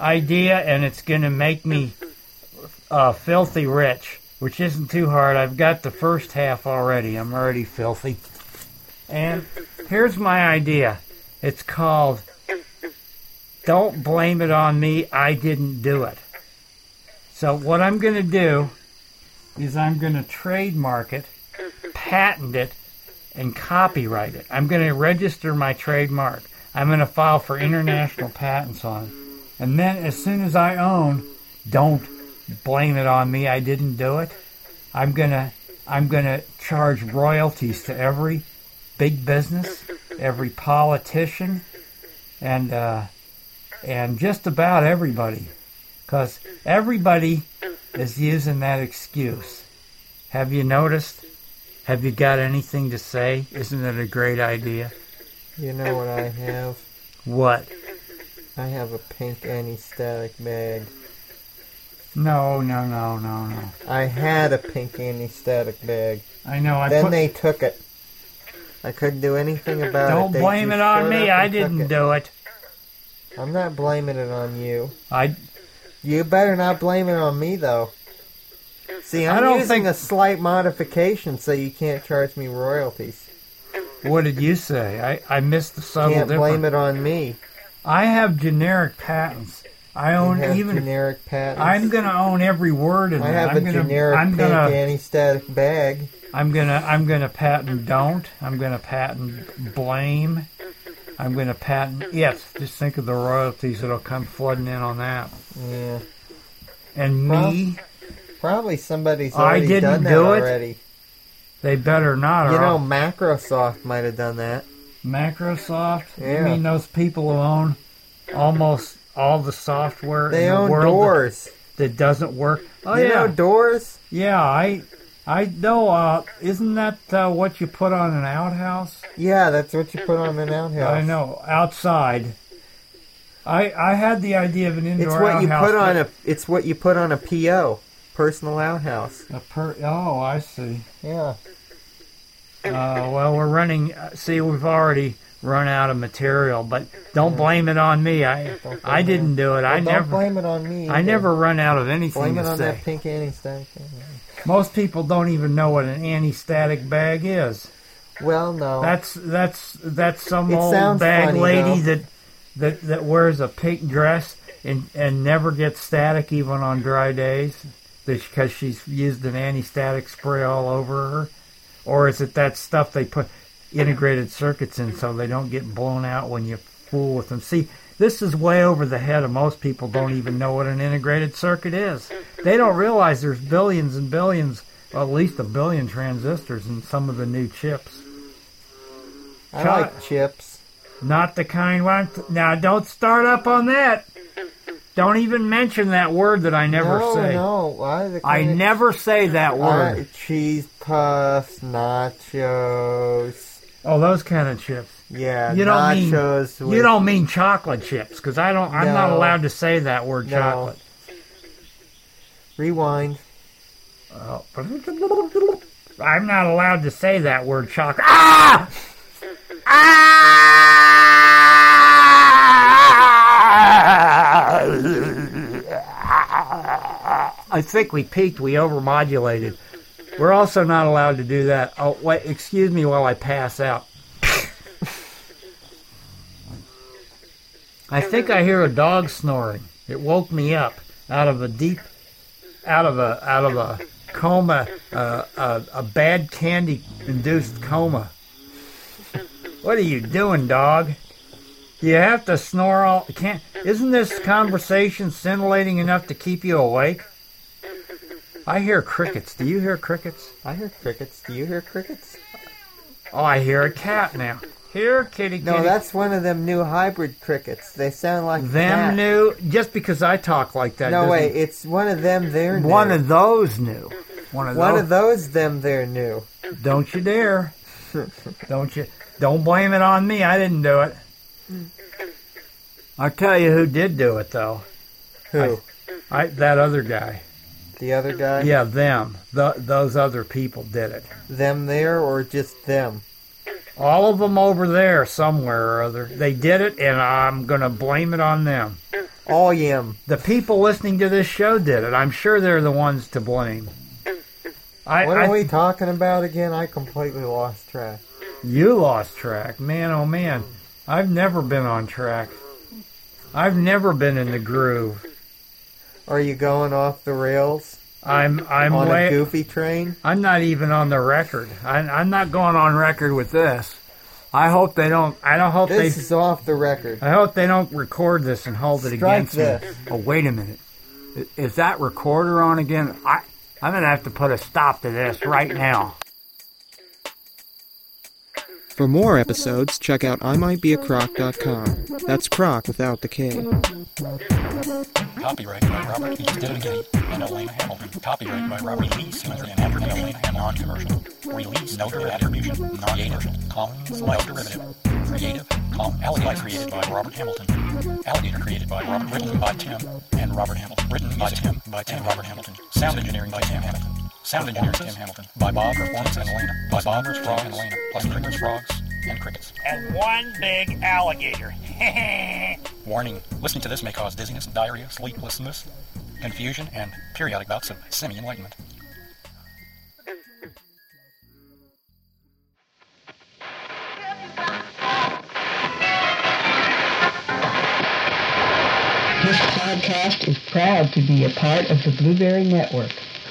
idea, and it's going to make me uh, filthy rich, which isn't too hard. I've got the first half already. I'm already filthy. And here's my idea it's called Don't Blame It on Me, I Didn't Do It. So, what I'm going to do is I'm going to trademark it, patent it, and copyright it. I'm going to register my trademark. I'm going to file for international patents on it. And then as soon as I own, don't blame it on me. I didn't do it. I'm to I'm to charge royalties to every big business, every politician, and uh, and just about everybody, because everybody is using that excuse. Have you noticed? Have you got anything to say? Isn't it a great idea? You know what I have? What? I have a pink anti-static bag. No, no, no, no, no. I had a pink anti-static bag. I know. I then put, they took it. I couldn't do anything about it. don't blame it on me. I didn't it. do it. I'm not blaming it on you. I You better not blame it on me, though. See, I I'm don't using think- a slight modification so you can't charge me royalties. What did you say? I, I missed the subtle Can't difference. blame it on me. I have generic patents. I You own have even. generic patents. I'm gonna own every word in I have I'm a gonna, generic I'm pink gonna. anti-static bag. I'm gonna. I'm gonna patent don't. I'm gonna patent blame. I'm gonna patent yes. Just think of the royalties that'll come flooding in on that. Yeah. And me, Probably somebody's I already didn't done that do it. already. they better not. You know, Microsoft might have done that. Microsoft. You mean those people who own almost all the software They in the own world that- doors. That, doesn't work? Oh you yeah, know doors? yeah. I I know. Uh, isn't that uh, what you put on an outhouse? Yeah, that's what you put on an outhouse. I know. Outside. I I had the idea of an indoor It's what you put on a. It's what you put on a PO, personal outhouse. a per, oh, I see. Yeah. Uh, well, we're running. uh, See, we've already run out of material, but don't blame it on me. I I didn't do it. Well, I don't never. blame it on me. I never run out of anything blame it on say. that pink anti-static. Most people don't even know what an anti-static bag is. Well, no. That's that's that's some It old bag funny, lady though. that that that wears a pink dress and and never gets static even on dry days because she's used an anti-static spray all over her, or is it that stuff they put integrated circuits in so they don't get blown out when you fool with them? See. This is way over the head of most people. Don't even know what an integrated circuit is. They don't realize there's billions and billions, well, at least a billion transistors in some of the new chips. I like chips. Not the kind one. Now, don't start up on that. Don't even mention that word that I never no, say. no. I, the I of- never say that word. cheese puffs, nachos. oh, those kind of chips. Yeah, You don't mean nachos. with, you don't mean chocolate chips because I don't. I'm not allowed to say that word No. chocolate. rewind. Oh. I'm not allowed to say that word chocolate. Ah! Ah! I think we peaked. We overmodulated. We're also not allowed to do that. Oh, wait. Excuse me while I pass out. I think I hear a dog snoring. It woke me up out of a deep out of a out of a coma, uh, a, a bad candy induced coma. What are you doing, dog? You have to snore all. Can't. Isn't this conversation scintillating enough to keep you awake? I hear crickets. Do you hear crickets? I hear crickets. Do you hear crickets? Oh, I hear a cat now. Here, kitty, kitty. No, that's one of them new hybrid crickets. They sound like them new. Just because I talk like that. No wait, it's one of them. They're new. One of those new. One of one those. of those them. They're new. Don't you dare. Don't you. Don't blame it on me. I didn't do it. I'll tell you who did do it though. Who? I that other guy. The other guy? Yeah, them. The, those other people did it. Them there or just them? All of them over there somewhere or other. They did it, and I'm gonna blame it on them. All yam. The people listening to this show did it. I'm sure they're the ones to blame. I, What I- are we talking about again? I completely lost track. You lost track, man. Oh man, I've never been on track. I've never been in the groove. Are you going off the rails I'm I'm on way. a goofy train? I'm not even on the record. I, I'm not going on record with this. I hope they don't. I don't hope This they. is off the record. I hope they don't record this and hold it Strike against this. me. Oh wait a minute. Is that recorder on again? I I'm gonna have to put a stop to this right now. For more episodes, check out imightbeacroc.com. That's croc without the K. Copyright by Robert E. Divigetti and Elena Hamilton. Copyright by Robert E. Simmons and Elena Ham. Non-commercial. Release. No attribution. Non-creative. Commons. No derivative. Creative. Com. Alligator created by Robert Hamilton. Alligator created by Robert. Written by Tim and Robert Hamilton. Written by Tim. By Tim. Robert Hamilton. Sound engineering by Tim Hamilton. Sound engineering Tim Hamilton. By Bob Performance and Elena. By Bob Rich Frog and Elena. Plus crickets, frogs, and crickets. And one big alligator. Warning, listening to this may cause dizziness, diarrhea, sleeplessness, confusion, and periodic bouts of semi-enlightenment. This podcast is proud to be a part of the Blubrry Network.